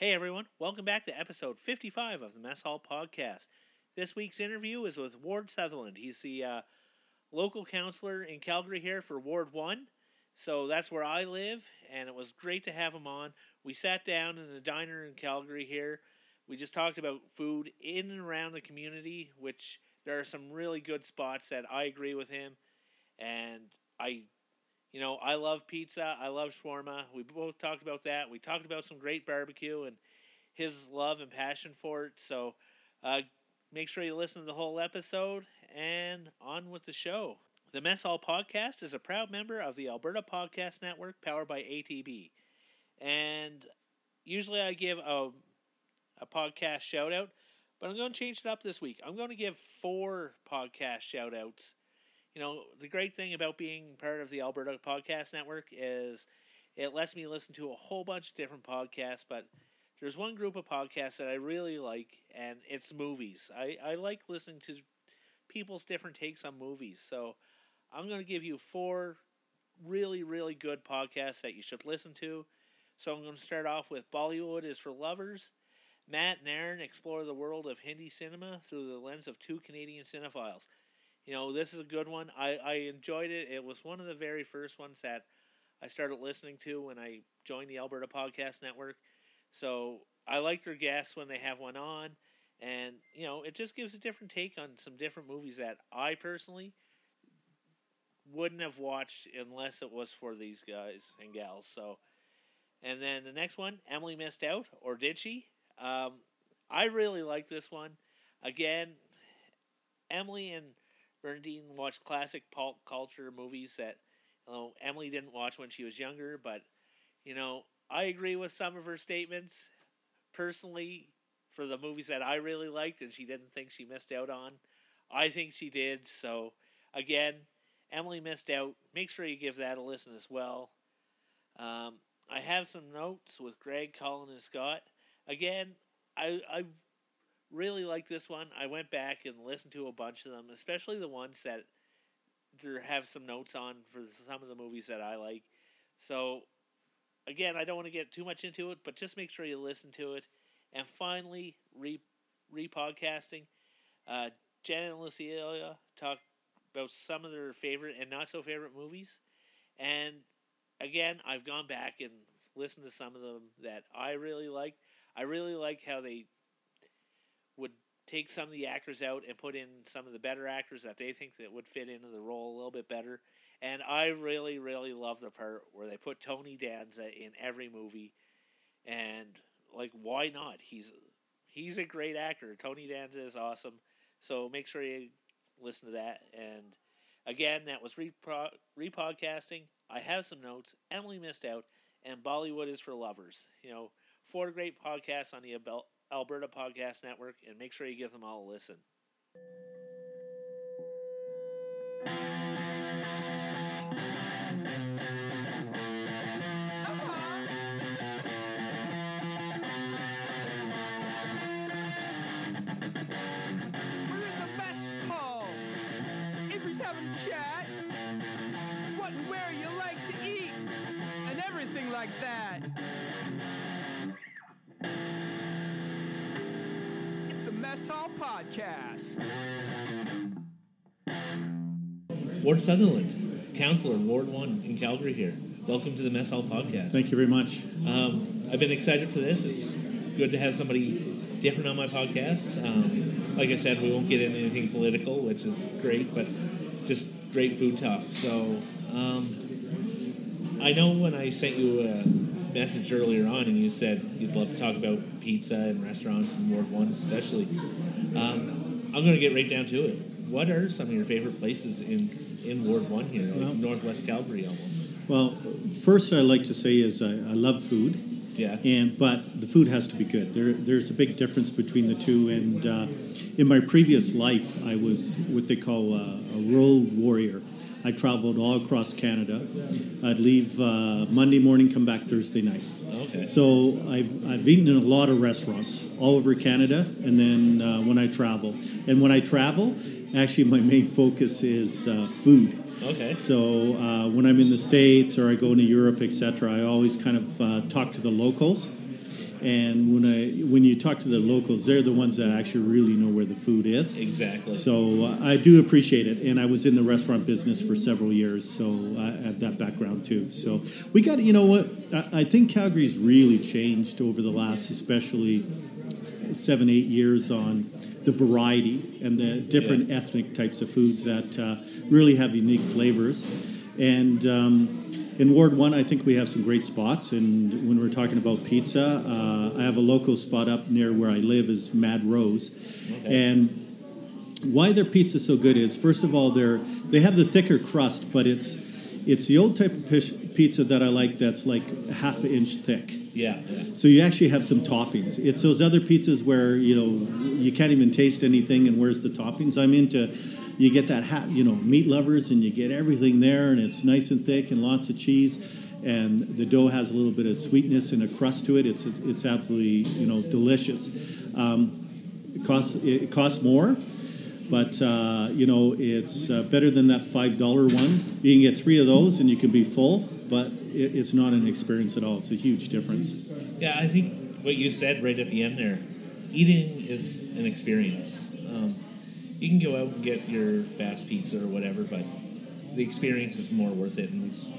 Hey everyone, welcome back to episode 55 of the Mess Hall Podcast. This week's interview is with Ward Sutherland. He's the uh, local councillor in Calgary here for Ward 1. So that's where I live, and it was great to have him on. We sat down in a diner in Calgary here. We just talked about food in and around the community, which there are some really good spots that I agree with him. And I you know, I love pizza. I love shawarma. We both talked about that. We talked about some great barbecue and his love and passion for it. So uh, make sure you listen to the whole episode and on with the show. The Mess Hall Podcast is a proud member of the Alberta Podcast Network powered by ATB. And usually I give a, a podcast shout out, but I'm going to change it up this week. I'm going to give four podcast shout outs you know, the great thing about being part of the Alberta Podcast Network is it lets me listen to a whole bunch of different podcasts, but there's one group of podcasts that I really like, and it's movies. I, I like listening to people's different takes on movies. So I'm going to give you four really, really good podcasts that you should listen to. So I'm going to start off with Bollywood is for Lovers. Matt and Aaron explore the world of Hindi cinema through the lens of two Canadian cinephiles. You know, this is a good one. I, I enjoyed it. It was one of the very first ones that I started listening to when I joined the Alberta Podcast Network. So I like their guests when they have one on. And, you know, it just gives a different take on some different movies that I personally wouldn't have watched unless it was for these guys and gals. So, and then the next one, Emily missed out, or did she? Um, I really like this one. Again, Emily and Bernadine watched classic pulp culture movies that you know, Emily didn't watch when she was younger, but you know, I agree with some of her statements. Personally, for the movies that I really liked and she didn't think she missed out on, I think she did. So, again, Emily missed out. Make sure you give that a listen as well. Um, I have some notes with Greg, Colin, and Scott. Again, I I really like this one. I went back and listened to a bunch of them, especially the ones that there have some notes on for some of the movies that I like. So, again, I don't want to get too much into it, but just make sure you listen to it. And finally, re repodcasting. Uh, Janet and Lucia talk about some of their favorite and not so favorite movies. And again, I've gone back and listened to some of them that I really liked. I really like how they would take some of the actors out and put in some of the better actors that they think that would fit into the role a little bit better. And I really, really love the part where they put Tony Danza in every movie. And like, why not? He's he's a great actor. Tony Danza is awesome. So make sure you listen to that. And again, that was repro- repodcasting. I have some notes. Emily missed out, and Bollywood is for lovers. You know, four great podcasts on the Alberta Podcast Network, and make sure you give them all a listen. We're in the best hall. If we're having a chat. What and where you like to eat, and everything like that. Mess Hall Podcast. Ward Sutherland, councillor, Ward 1 in Calgary here. Welcome to the Mess Hall Podcast. Thank you very much. Um, I've been excited for this. It's good to have somebody different on my podcast. Um, like I said, we won't get into anything political, which is great, but just great food talk. So um, I know when I sent you a message earlier on, and you said you'd love to talk about pizza and restaurants and Ward One, especially. Um, I'm going to get right down to it. What are some of your favorite places in in Ward One here, well, Northwest Calgary, almost? Well, first I like to say is I, I love food. Yeah. And but the food has to be good. There, there's a big difference between the two. And uh, in my previous life, I was what they call a, a road warrior. I traveled all across Canada. I'd leave uh, Monday morning, come back Thursday night. Okay. So I've, I've eaten in a lot of restaurants all over Canada, and then uh, when I travel, and when I travel, actually my main focus is uh, food. Okay. So uh, when I'm in the states or I go into Europe, etc., I always kind of uh, talk to the locals And when I when you talk to the locals, they're the ones that actually really know where the food is. Exactly. So uh, I do appreciate it, and I was in the restaurant business for several years, so I have that background too. So we got, you know what? I, I think Calgary's really changed over the last, especially seven, eight years on the variety and the different ethnic types of foods that uh, really have unique flavors. And um, in Ward One, I think we have some great spots. And when we're talking about pizza, uh, I have a local spot up near where I live is Mad Rose, and why their pizza so good is first of all they're they have the thicker crust, but it's it's the old type of pish- pizza that I like that's like half an inch thick. yeah. So you actually have some toppings. It's those other pizzas where you know you can't even taste anything, and where's the toppings? I'm into. You get that hat, you know, meat lovers, and you get everything there, and it's nice and thick, and lots of cheese, and the dough has a little bit of sweetness and a crust to it. It's it's, it's absolutely you know delicious. Um, it costs it costs more, but uh, you know it's uh, better than that five dollar one. You can get three of those, and you can be full, but it, it's not an experience at all. It's a huge difference. Yeah, I think what you said right at the end there, eating is an experience. Um, you can go out and get your fast pizza or whatever, but the experience is more worth it and it's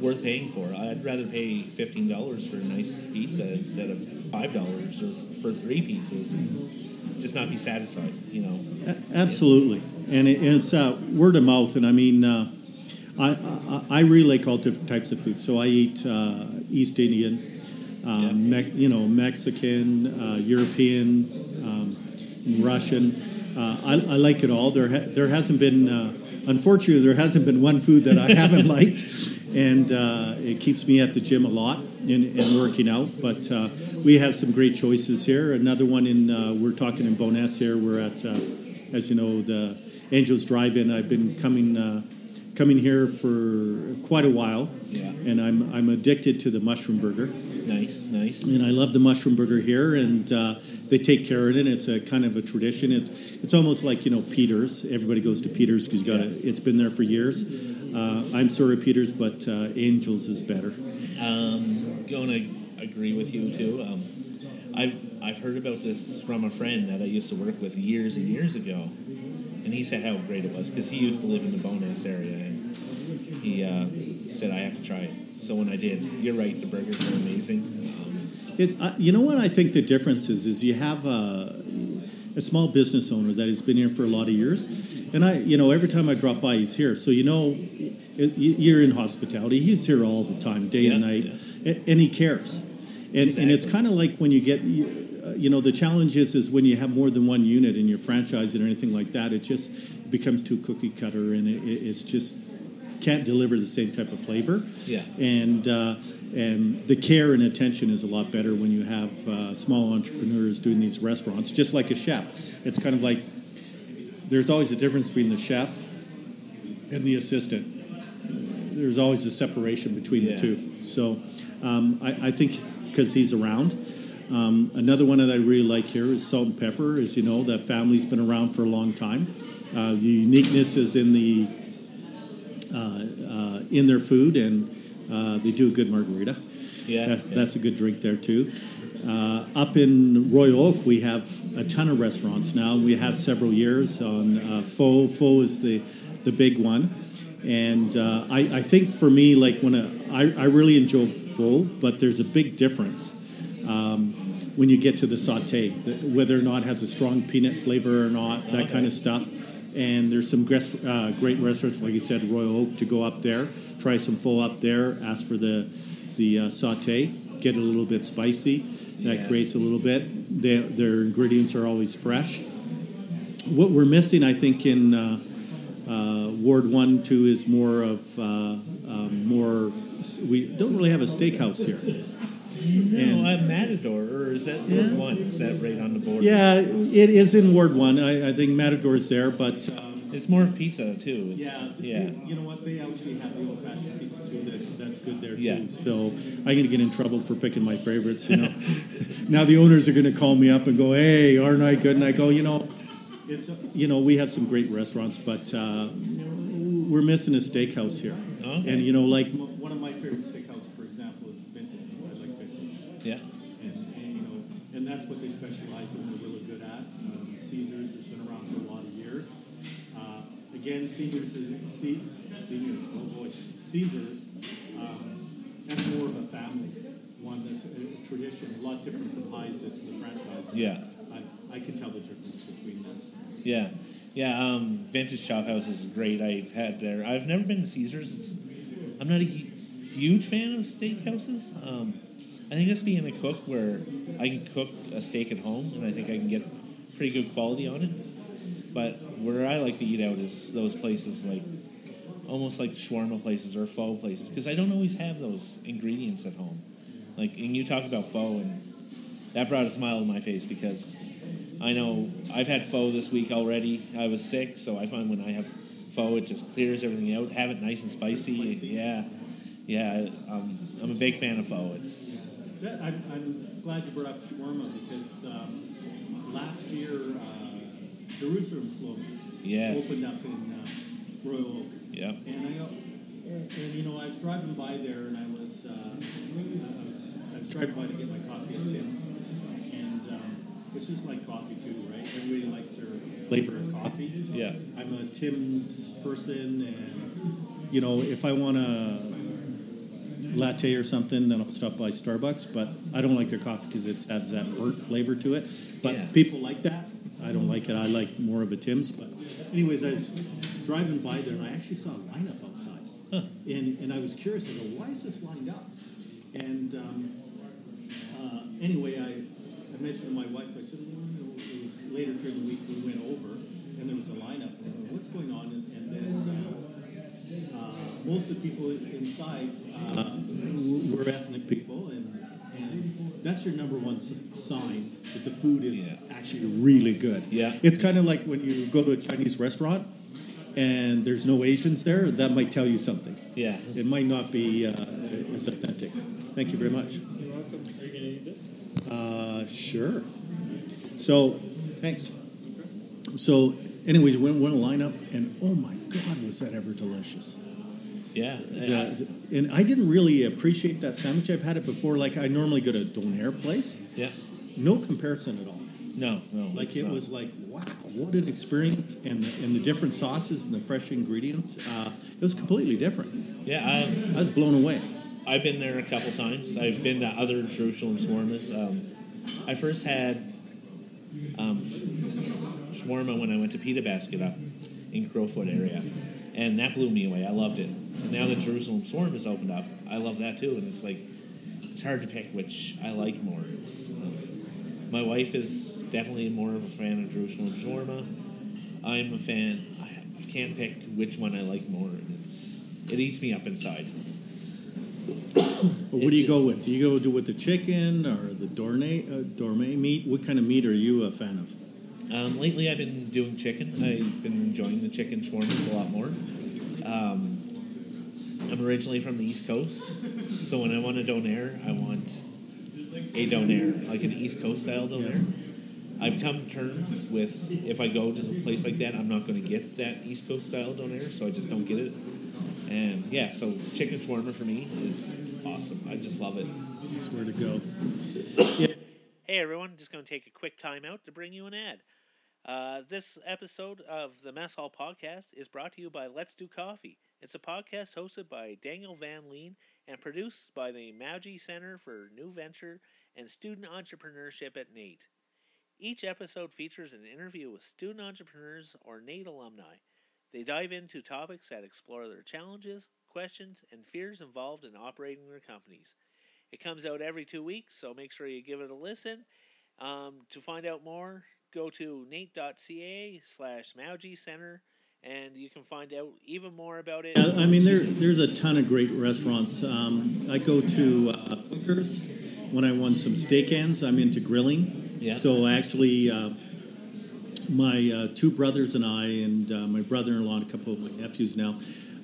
worth paying for. I'd rather pay fifteen dollars for a nice pizza instead of five dollars for three pizzas and just not be satisfied. You know. Absolutely, and, it, and it's uh, word of mouth. And I mean, uh, I, I I really like all different types of food. So I eat uh, East Indian, um, Me- you know, Mexican, uh, European, um, Russian. Uh, I, I like it all. There ha- there hasn't been, uh, unfortunately, there hasn't been one food that I haven't liked, and uh, it keeps me at the gym a lot in, in working out. But uh, we have some great choices here. Another one in uh, we're talking in Bowness here. We're at, uh, as you know, the Angels Drive-In. I've been coming uh, coming here for quite a while, Yeah. and I'm I'm addicted to the mushroom burger Nice, nice. and I love the mushroom burger here, and uh, they take care of it. And it's a kind of a tradition. It's it's almost like you know Peters. Everybody goes to Peters because you got it. It's been there for years. Uh, I'm sorry, Peters, but uh, Angels is better. Um, gonna agree with you too. Um, I've I've heard about this from a friend that I used to work with years and years ago, and he said how great it was because he used to live in the Bowness area, and he uh, said I have to try it. So when I did, you're right, the burgers are amazing. Um, It, uh, you know what I think the difference is is you have a, a small business owner that has been here for a lot of years, and I you know every time I drop by he's here, so you know you're in hospitality. He's here all the time, day and night, a- and he cares. And, and it's kind of like when you get, you, know, the challenge is, is when you have more than one unit in your franchise or anything like that, it just becomes too cookie cutter and it, it- it's just can't deliver the same type of flavor. Yeah. And uh, and the care and attention is a lot better when you have uh, small entrepreneurs doing these restaurants, just like a chef. It's kind of like there's always a difference between the chef and the assistant. There's always a separation between Yeah. the two. So um, I, I think because he's around. Um, another one that I really like here is Salt and Pepper. As you know, that family's been around for a long time. Uh, the uniqueness is in the uh, uh, in their food, and uh, they do a good margarita. yeah, That, yeah. That's a good drink there too. Uh, up in Royal Oak, we have a ton of restaurants now. We have several years on uh, Pho. Pho is the the big one, and uh, I, I think for me, like when a, I, I really enjoy Pho, but there's a big difference um, when you get to the satay, the, whether or not it has a strong peanut flavor or not, that kind of stuff. And there's some gres- uh, great restaurants, like you said, Royal Oak, to go up there, try some full up there, ask for the the uh, satay, get it a little bit spicy. That Yes. creates a little bit. Their, their ingredients are always fresh. What we're missing, I think, in uh, uh, Ward One, Two is more of uh, um, more. We don't really have a steakhouse here. No, uh, Matador, or is that Ward one? Is that right on the border? Yeah, it is in Ward One. I, I think Matador's there, but um, It's more pizza too. It's, yeah, yeah. You know what? They actually have the old-fashioned pizza too. That, that's good there Yeah. too. So I'm gonna get in trouble for picking my favorites. You know, now the owners are gonna call me up and go, "Hey, aren't I good?" And I go, "You know, it's you know we have some great restaurants, but uh, we're missing a steakhouse here. Okay. And you know, like that's what they specialize in. They're really good at. Um, Caesars has been around for a lot of years. Uh, again, seniors, seniors, seniors, oh boy, Caesars. Um, that's more of a family one that's a, a tradition, a lot different from Hy's. It's a franchise. Yeah. I, I can tell the difference between them. Yeah, yeah. Um, Vintage Chop House is great. I've had there. I've never been to Caesars. It's, I'm not a hu- huge fan of steakhouses. Um, I think that's being a cook where I can cook a steak at home, and I think I can get pretty good quality on it. But where I like to eat out is those places like almost like shawarma places or pho places because I don't always have those ingredients at home. Like, and you talked about pho, and that brought a smile to my face because I know I've had pho this week already. I was sick, so I find when I have pho, it just clears everything out. Have it nice and spicy. Yeah, yeah. Um, I'm a big fan of pho. It's That, I'm, I'm glad you brought up shawarma because um, last year uh, Jerusalem Slopes Yes. opened up in uh, Royal Oak. yeah, And I and, and, you know, I was driving by there, and I was, uh, I was, I was driving by to get my coffee at Tim's, and um, it's just like coffee too, right? Everybody likes their flavor of coffee. yeah, I'm a Tim's person, and you know, if I want a latte or something, then I'll stop by Starbucks. But I don't like their coffee because it has that burnt flavor to it. But Yeah. people like that. I don't like it. I like more of a Tim's. But anyways, I was driving by there, and I actually saw a lineup outside, and and I was curious. I go, why is this lined up? And um, uh, anyway, I, I mentioned to my wife, I said, well, it was later during the week we went over, and there was a lineup, and what's going on? And, and then uh, uh, most of the people inside uh, were ethnic people, and, and that's your number one s- sign that the food is Yeah. actually really good. Yeah. It's kind of like when you go to a Chinese restaurant and there's no Asians there, that might tell you something. yeah. It might not be uh, as authentic. Thank you very much. You're welcome. Are you going to eat this? Uh, sure. So, thanks. So, anyways, we went, went a lineup, and oh my God, was that ever delicious! Yeah, The- and I didn't really appreciate that sandwich. I've had it before. Like I normally go to a donair place. yeah. No comparison at all. No, no. Like it not. was like wow, what an experience! And the, and the different sauces and the fresh ingredients. Uh, it was completely different. Yeah, I, I was blown away. I've been there a couple times. I've been to other Jerusalem shawarmas. Um, I first had um, shawarma when I went to Pita Basket up in Crowfoot area, and that blew me away. I loved it. And now that Jerusalem shawarma has opened up, I love that too. And it's like it's hard to pick which I like more. It's, um, my wife is definitely more of a fan of Jerusalem shawarma. I'm a fan. I can't pick which one I like more, and it's it eats me up inside. But what do you go with? Do you go do with the chicken or the dorme, uh, dorme meat? What kind of meat are you a fan of? Um, lately, I've been doing chicken. I've been enjoying the chicken shawarmas a lot more. Um, I'm originally from the East Coast, so when I want a donair, I want a donair, like an East Coast style donair. I've come to terms with if I go to a place like that, I'm not going to get that East Coast style donair, so I just don't get it. And yeah, so chicken shawarma for me is awesome. I just love it. That's where to go. Hey everyone, just going to take a quick time out to bring you an ad. Uh, this episode of the Mess Hall Podcast is brought to you by Let's Do Coffee. It's a podcast hosted by Daniel Van Leen and produced by the Mawji Center for New Venture and Student Entrepreneurship at NAIT. Each episode features an interview with student entrepreneurs or NAIT alumni. They dive into topics that explore their challenges, questions, and fears involved in operating their companies. It comes out every two weeks, so make sure you give it a listen. Um, to find out more, go to nait.ca slash Center, and you can find out even more about it. I mean, there, there's a ton of great restaurants. Um, I go to uh, Quakers when I want some steak ends. I'm into grilling. Yeah. So actually, uh, my uh, two brothers and I, and uh, my brother-in-law and a couple of my nephews now,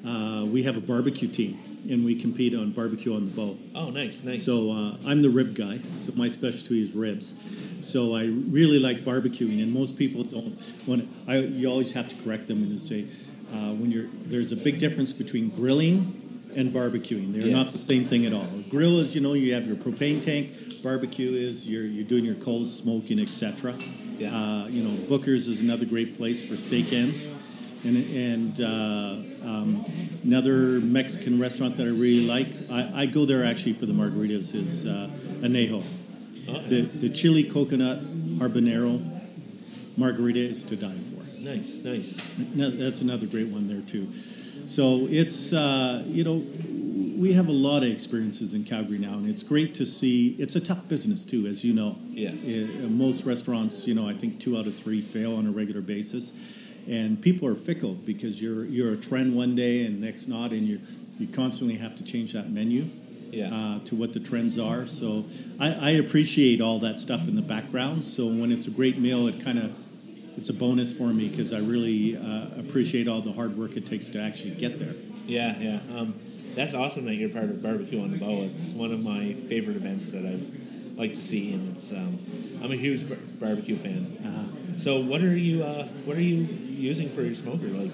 uh, we have a barbecue team, and we compete on barbecue on the bow. Oh, nice, nice. So uh, I'm the rib guy. So my specialty is ribs. So I really like barbecuing, and most people don't. When I, you always have to correct them and say, uh, when you're there's a big difference between grilling and barbecuing. They're not the same thing at all. Grill is you know you have your propane tank. barbecue is. You're you're doing your coals, smoking, etc. Yeah. Uh, you know, Booker's is another great place for steak ends, and and uh, um, another Mexican restaurant that I really like. I, I go there actually for the margaritas. Is uh, Anejo. The the chili coconut habanero margarita is to die for. Nice, nice. No, that's another great one there too. So it's uh, you know we have a lot of experiences in Calgary now, and it's great to see. It's a tough business too, as you know. Yes. Uh, most restaurants, you know, I think two out of three fail on a regular basis, and people are fickle because you're you're a trend one day and next not, and you you constantly have to change that menu. Yeah. Uh, to what the trends are. So I, I appreciate all that stuff in the background. So when it's a great meal, it kind of it's a bonus for me because I really uh, appreciate all the hard work it takes to actually get there. Yeah, yeah. Um, that's awesome that you're part of Barbecue on the Bow. It's one of my favorite events that I've like to see, and it's um, I'm a huge bar- barbecue fan. Uh, So what are you uh, what are you using for your smoker? Like,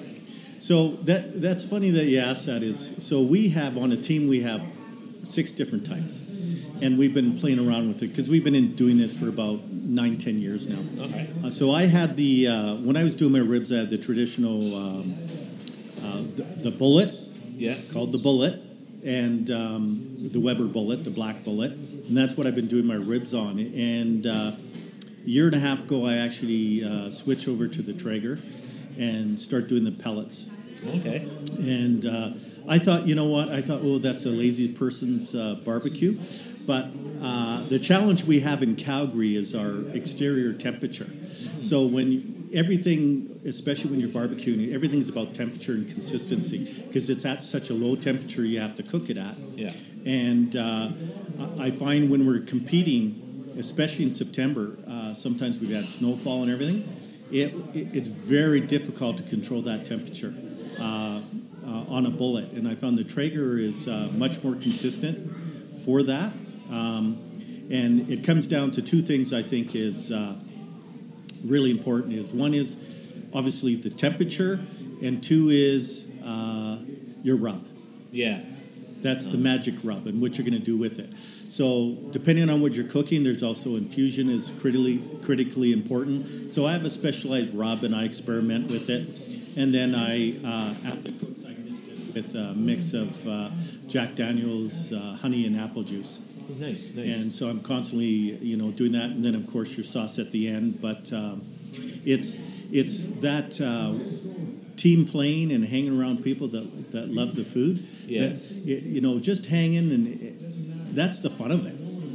so that that's funny that you asked that. Is so we have on a team we have six different types, and we've been playing around with it because we've been in doing this for about nine ten years now. okay, Uh, so I had the uh, when I was doing my ribs, I had the traditional um, uh, the, the bullet yeah, called the bullet and um, the Weber bullet, the black bullet, and that's what I've been doing my ribs on. And uh, year and a half ago, I actually uh, switched over to the Traeger and start doing the pellets. okay, And uh, I thought, you know what? I thought, oh, that's a lazy person's uh, barbecue. But uh, the challenge we have in Calgary is our exterior temperature. So when everything, especially when you're barbecuing, everything's about temperature and consistency because it's at such a low temperature you have to cook it at. yeah, And uh, I find when we're competing, especially in September, uh, sometimes we've had snowfall and everything. It, it, it's very difficult to control that temperature uh, uh, on a bullet, and I found the Traeger is uh, much more consistent for that. Um, and it comes down to two things I think is uh, really important. Is one is obviously the temperature, and two is uh, your rub. yeah, That's the magic rub and what you're going to do with it. So depending on what you're cooking, there's also infusion is critically critically important. So I have a specialized rub and I experiment with it, and then I uh, as it cooks, I mix it with a mix of uh, Jack Daniel's uh, honey and apple juice. nice, nice. And so I'm constantly, you know, doing that, and then of course your sauce at the end. But um, it's it's that uh, team playing and hanging around people that that love the food. Yes. That, you know, just hanging, and that's the fun of it.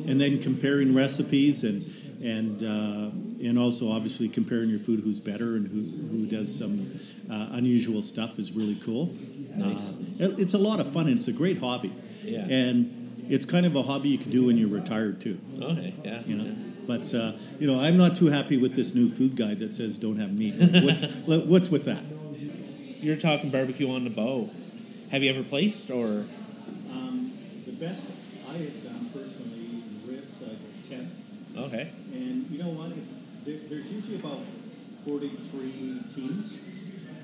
And then comparing recipes and and uh, and also obviously comparing your food, who's better and who who does some uh, unusual stuff is really cool. Nice. Uh, it- it's a lot of fun and it's a great hobby. Yeah. And it's kind of a hobby you can do when you're retired too. okay, yeah, You know. yeah. But uh, you know, I'm not too happy with this new food guide that says don't have meat. What's what's with that? You're talking barbecue on the bow. Have you ever placed or? Um, the best I have done personally ribs uh, ten, Okay, and you know what? If there, there's usually about 43 teams,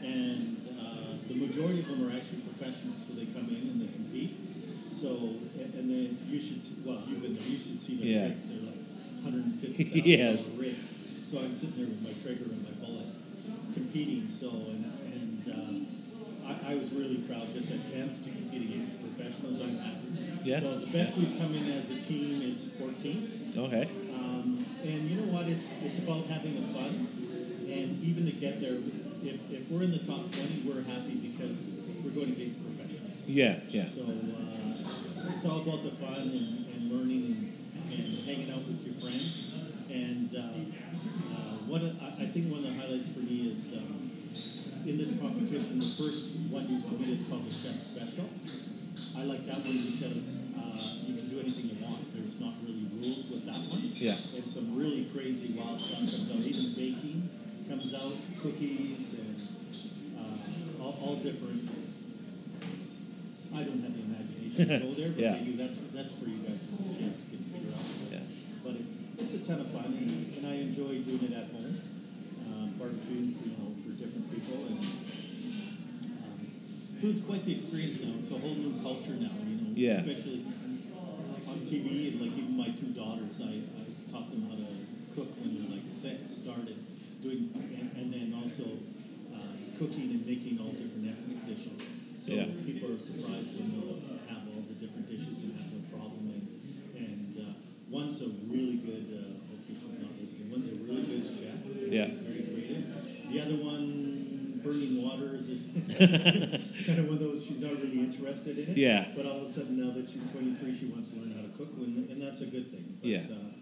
and uh, the majority of them are actually professionals, so they come in and they compete. So, and, and then you should see, well, you've been there, you should see the Yeah. rigs. They're like 150,000 Yes. rigs. So I'm sitting there with my Traeger and my bullet competing. So, and, and uh, I, I was really proud just at 10th to compete against the professionals. Yeah. So the best we've come in as a team is 14. okay, Um, and you know what? It's it's about having the fun, and even to get there, if, if we're in the top twenty, we're happy because we're going against professionals. yeah, yeah, So uh, it's all about the fun and, and learning and, and hanging out with your friends. And uh, uh, what I, I think one of the highlights for me is um, in this competition, the first one you submit is called the Chef Special. I like that one because uh, you can do anything you want. There's not really rules with that one. Yeah. And some really crazy wild stuff comes out. Even baking comes out, cookies and uh, all, all different. I don't have the imagination to go there, but Yeah. maybe that's that's for you guys' to chance to figure out. yeah. But it, it's a ton of fun, and, and I enjoy doing it at home, um, barbecuing for you know for different people, and food's quite the experience now. It's a whole new culture now, you know. Yeah. Especially on TV and like even my two daughters, I, I taught them how to cook when they're like six. Started doing and, and then also uh, cooking and making all different ethnic dishes. So Yeah. people are surprised when they'll have all the different dishes and have no problem. And, and uh, one's a really good. Uh, hopefully she's not listening. One's a really good chef. Yeah. Burning water, is kind of one of those. She's not really interested in it. Yeah. But all of a sudden, now that she's 23, she wants to learn how to cook, and, and that's a good thing. But, Yeah. Uh,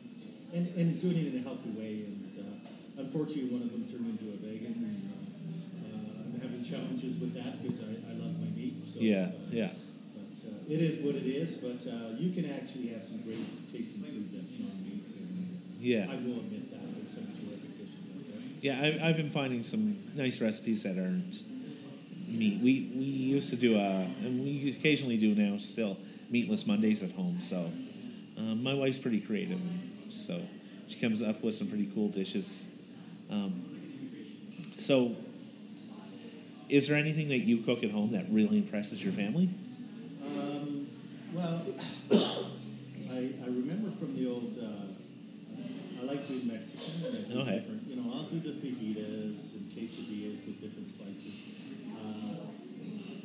and, and doing it in a healthy way. And uh, unfortunately, one of them turned into a vegan. And, uh, uh, I'm having challenges with that because I, I love my meat. So, Yeah, uh, yeah. But uh, it is what it is. But uh, you can actually have some great tasting food that's non meat. And Yeah. I will admit that. There's some terrific dishes out there. Yeah, I, I've been finding some nice recipes that aren't meat. We we used to do a, and we occasionally do now still meatless Mondays at home. So um, my wife's pretty creative, so she comes up with some pretty cool dishes. Um, so, is there anything that you cook at home that really impresses your family? Um, well, I, I remember from the old. Uh, Doing Mexican. and I do Okay. different- You know, I'll do the fajitas and quesadillas with different spices. Uh,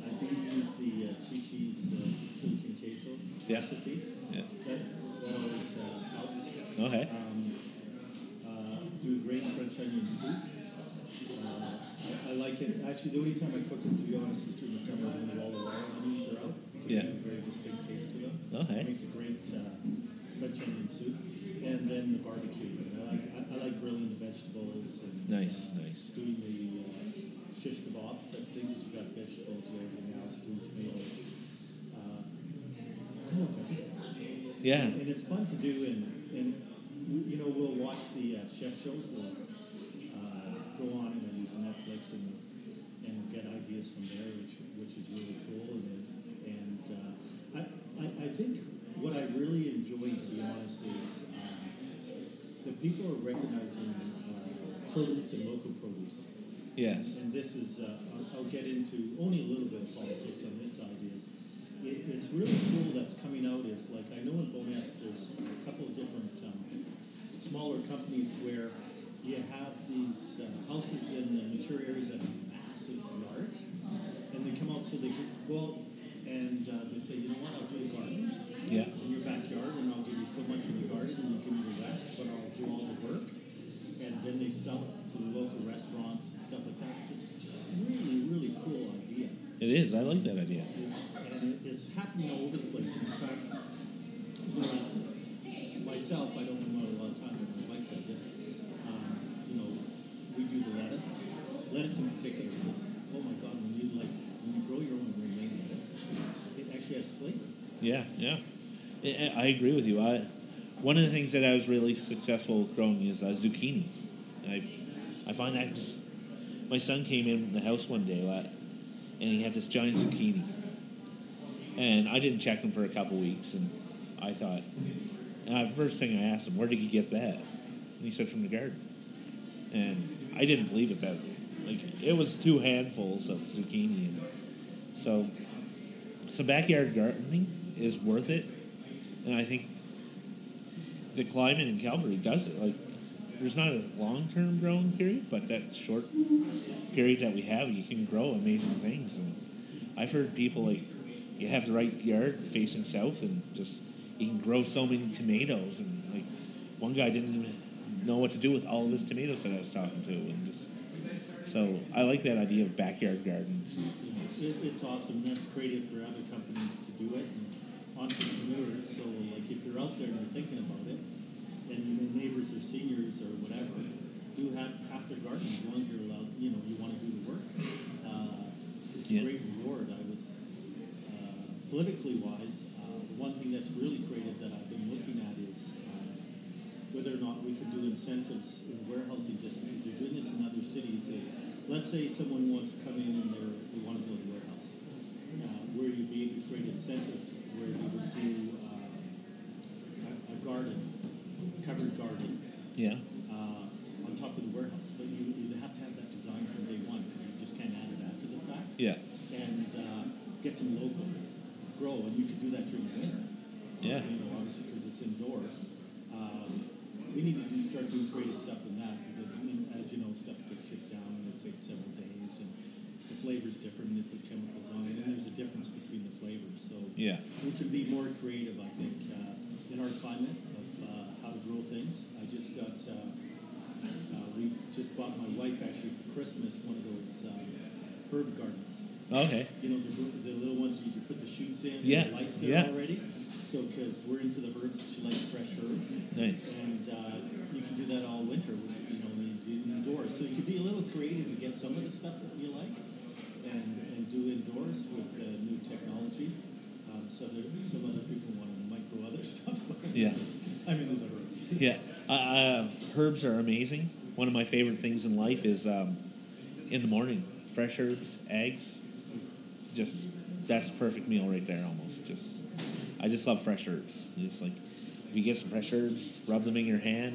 I do use the uh, Chi-Chi's uh, chili con queso Yeah. recipe. Yeah. That, that always uh, helps. Okay. Um, uh, do a great French onion soup. Uh, I, I like it. Actually, the only time I cook it, to be honest, is during the summer when all the raw onions are out. Because Yeah. they have a very distinct taste to them. Okay. It makes a great uh, French onion soup. And then the barbecue. I like I, I like grilling the vegetables and Nice, nice. doing the uh, shish kebab type thing. 'cause you got vegetables and everything else, doing tomatoes. Uh, I love everything. Yeah. And it's fun to do, and, and you know, we'll watch the uh, chef shows. We'll uh, go on and use Netflix and and get ideas from there, which which is really cool. And and uh, I, I I think what I really enjoy, to be honest, is people are recognizing uh, produce and local produce. Yes. And this is, uh, I'll, I'll get into only a little bit of politics on this side is, it, it's really cool that's coming out is like, I know in Bowness there's a couple of different, um, smaller companies where you have these uh, houses in the mature areas that have massive yards, and they come out so they can go out and uh, they say, you know what, I'll do a garden Yeah. in your backyard, and I'll give you so much in the garden, and you give me the rest, but I'll do all the work. And then they sell it to the local restaurants and stuff like that. It's Just really, really cool idea. It is. I like that idea. And it's happening all over the place. In fact, you know, myself, I don't know a lot of time, but my wife does it. Um, you know, we do the lettuce. Lettuce in particular is, oh my God, when you like, when you grow your own romaine lettuce, it actually has flavor. Yeah, yeah. I, I agree with you. I, one of the things that I was really successful with growing is uh, zucchini. I, I find that just, my son came in the house one day and he had this giant zucchini. And I didn't check him for a couple weeks, and I thought, and the first thing I asked him, where did you get that? And he said, from the garden. And I didn't believe it that like it was two handfuls of zucchini. So some backyard gardening is worth it, and I think the climate in Calgary does it. Like, there's not a long term growing period, but that short period that we have, you can grow amazing things. And I've heard people like you have the right yard facing south, and just you can grow so many tomatoes. And like one guy didn't even know what to do with all of his tomatoes that I was talking to, and just so I like that idea of backyard gardens. It, it's awesome. That's creative for other companies to do it and entrepreneurs. So, like, if you're out there and you're thinking about it, and your neighbors are seniors or whatever, do have half their garden as long as you're allowed. You know, you want to do the work. Uh, it's Yeah. a great reward. I was uh, politically wise. Uh, the one thing that's really creative that I've been looking at is uh, whether or not we can do incentives in warehousing district, because they're doing this in other cities, is let's say someone wants to come in and they're, they want to build a warehouse. Uh, where you'd be able to create incentives where you would do uh, a, a garden, covered garden, Yeah, uh, on top of the warehouse. But you, you'd have to have that design from day one, because you just can't add it after the fact yeah, and uh, get some local grow, and you could do that during the winter. Yeah. You know, obviously because it's indoors. Um, we need to do, start doing creative stuff in that because, I mean, as you know, stuff gets shipped down and it takes several days and the flavor's different and they put chemicals on it and there's a difference between the flavors. So Yeah. we can be more creative, I think, uh, in our climate of uh, how to grow things. I just got, uh, uh, we just bought my wife actually for Christmas one of those uh, herb gardens. Okay. You know, the, the little ones you put the shoots in Yeah, and the lights there yeah. already. So, because we're into the herbs, she likes fresh herbs. Nice. And uh, you can do that all winter, you know, when you do indoors. So you can be a little creative and get some of the stuff that you like and, and do indoors with uh, new technology. Um, so there some other people want to micro other stuff. Yeah. I mean. Yeah. Uh, uh, herbs are amazing. One of my favorite things in life is um, in the morning, fresh herbs, eggs. Just that's perfect meal right there. Almost. Just I just love fresh herbs. Just like if you get some fresh herbs, rub them in your hand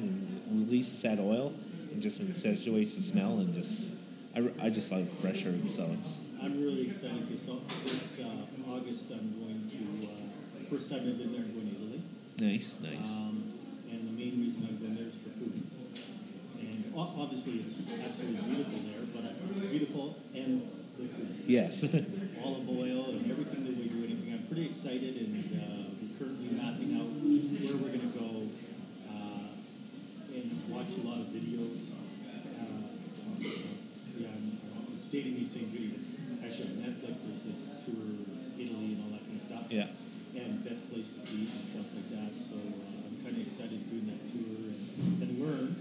and release that oil, and just accentuates the smell and just I, I just love fresh herbs. So it's I'm really excited because this uh, August I'm going to, uh, first time I've been there, I'm going to Italy. nice, nice. Um, and the main reason I'm going there is for food. And o- obviously it's absolutely beautiful there, but it's beautiful and the food. yes. Olive oil and everything that we do, anything. I'm pretty excited and uh, we're currently mapping out where we're going to go uh, and watch a lot of videos. Uh, yeah, I'm, I'm stating these same because actually on Netflix there's this tour Italy and all that kind of stuff yeah. and best places to eat and stuff like that. So uh, I'm kind of excited doing that tour and, and learn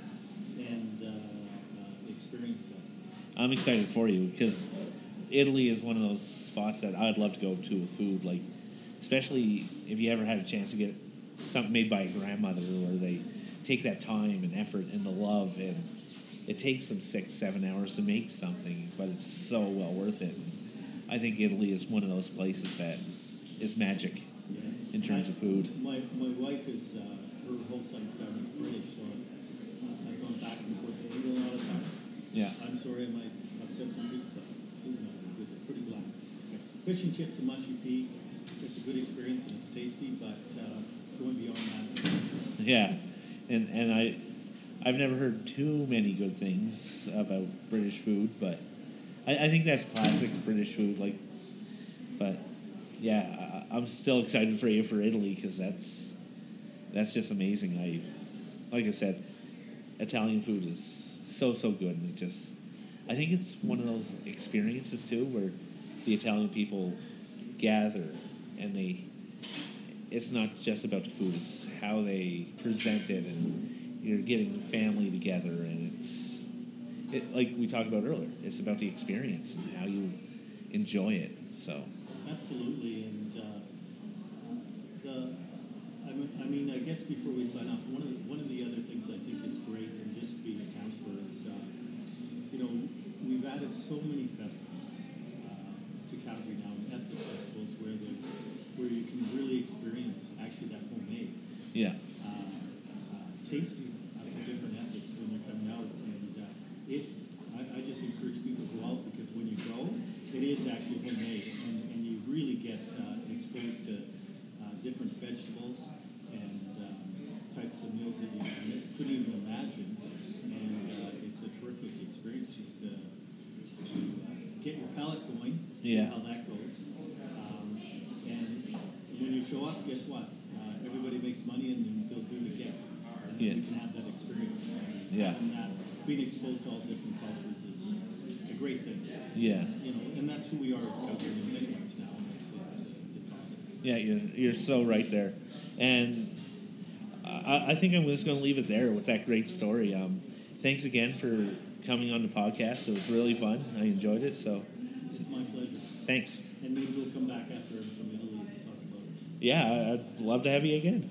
and uh, uh, experience that. I'm excited for you because Italy is one of those spots that I'd love to go to with food, like especially if you ever had a chance to get something made by a grandmother, where they take that time and effort and the love, and it takes them six, seven hours to make something, but it's so well worth it. I think Italy is one of those places that is magic Yeah. in terms I- of food. My, my wife is, uh, her whole side is British, so I've gone back and forth to England a lot of times. Yeah. I'm sorry I might upset some people, but food's not very good. It's pretty bland. Fish and chips and mushy pea, it's a good experience and it's tasty, but uh, going beyond that, Yeah, and and I, I've never heard too many good things about British food, but I, I think that's classic British food. Like, but yeah, I, I'm still excited for you for Italy because that's that's just amazing. I, like I said, Italian food is so so good, and it just I think it's one of those experiences too where the Italian people gather and they it's not just about the food; it's how they present it, and you're getting family together, and it's it, like we talked about earlier. It's about the experience and how you enjoy it. So Absolutely, and uh, the, I mean, I guess before we sign off, one of the, one of the other things I think is great, just being a councillor is, uh, you know, we've added so many festivals uh, to Calgary now, ethnic festivals where the where you can really experience actually that homemade yeah, uh, uh, tasting of the different ethics when you're coming out. And uh, it, I, I just encourage people to go out because when you go, it is actually homemade, and, and you really get uh, exposed to uh, different vegetables and um, types of meals that you couldn't even imagine. And it's a terrific experience just to, to uh, get your palate going, see Yeah. how that goes. Um, and when you show up, guess what? Uh, everybody makes money and then they'll do it again. And Yeah. You can have that experience. And Yeah. having that, being exposed to all different cultures is a great thing. yeah, You know, and that's who we are as Calgarians anyways now. It's, it's, it's awesome. yeah. You're you're so right there, and I, I think I'm just going to leave it there with that great story. Um, thanks again for coming on the podcast. It was really fun. I enjoyed it. So It's my pleasure. thanks. And maybe we'll come back after from Italy and talk about it. Yeah, I'd love to have you again.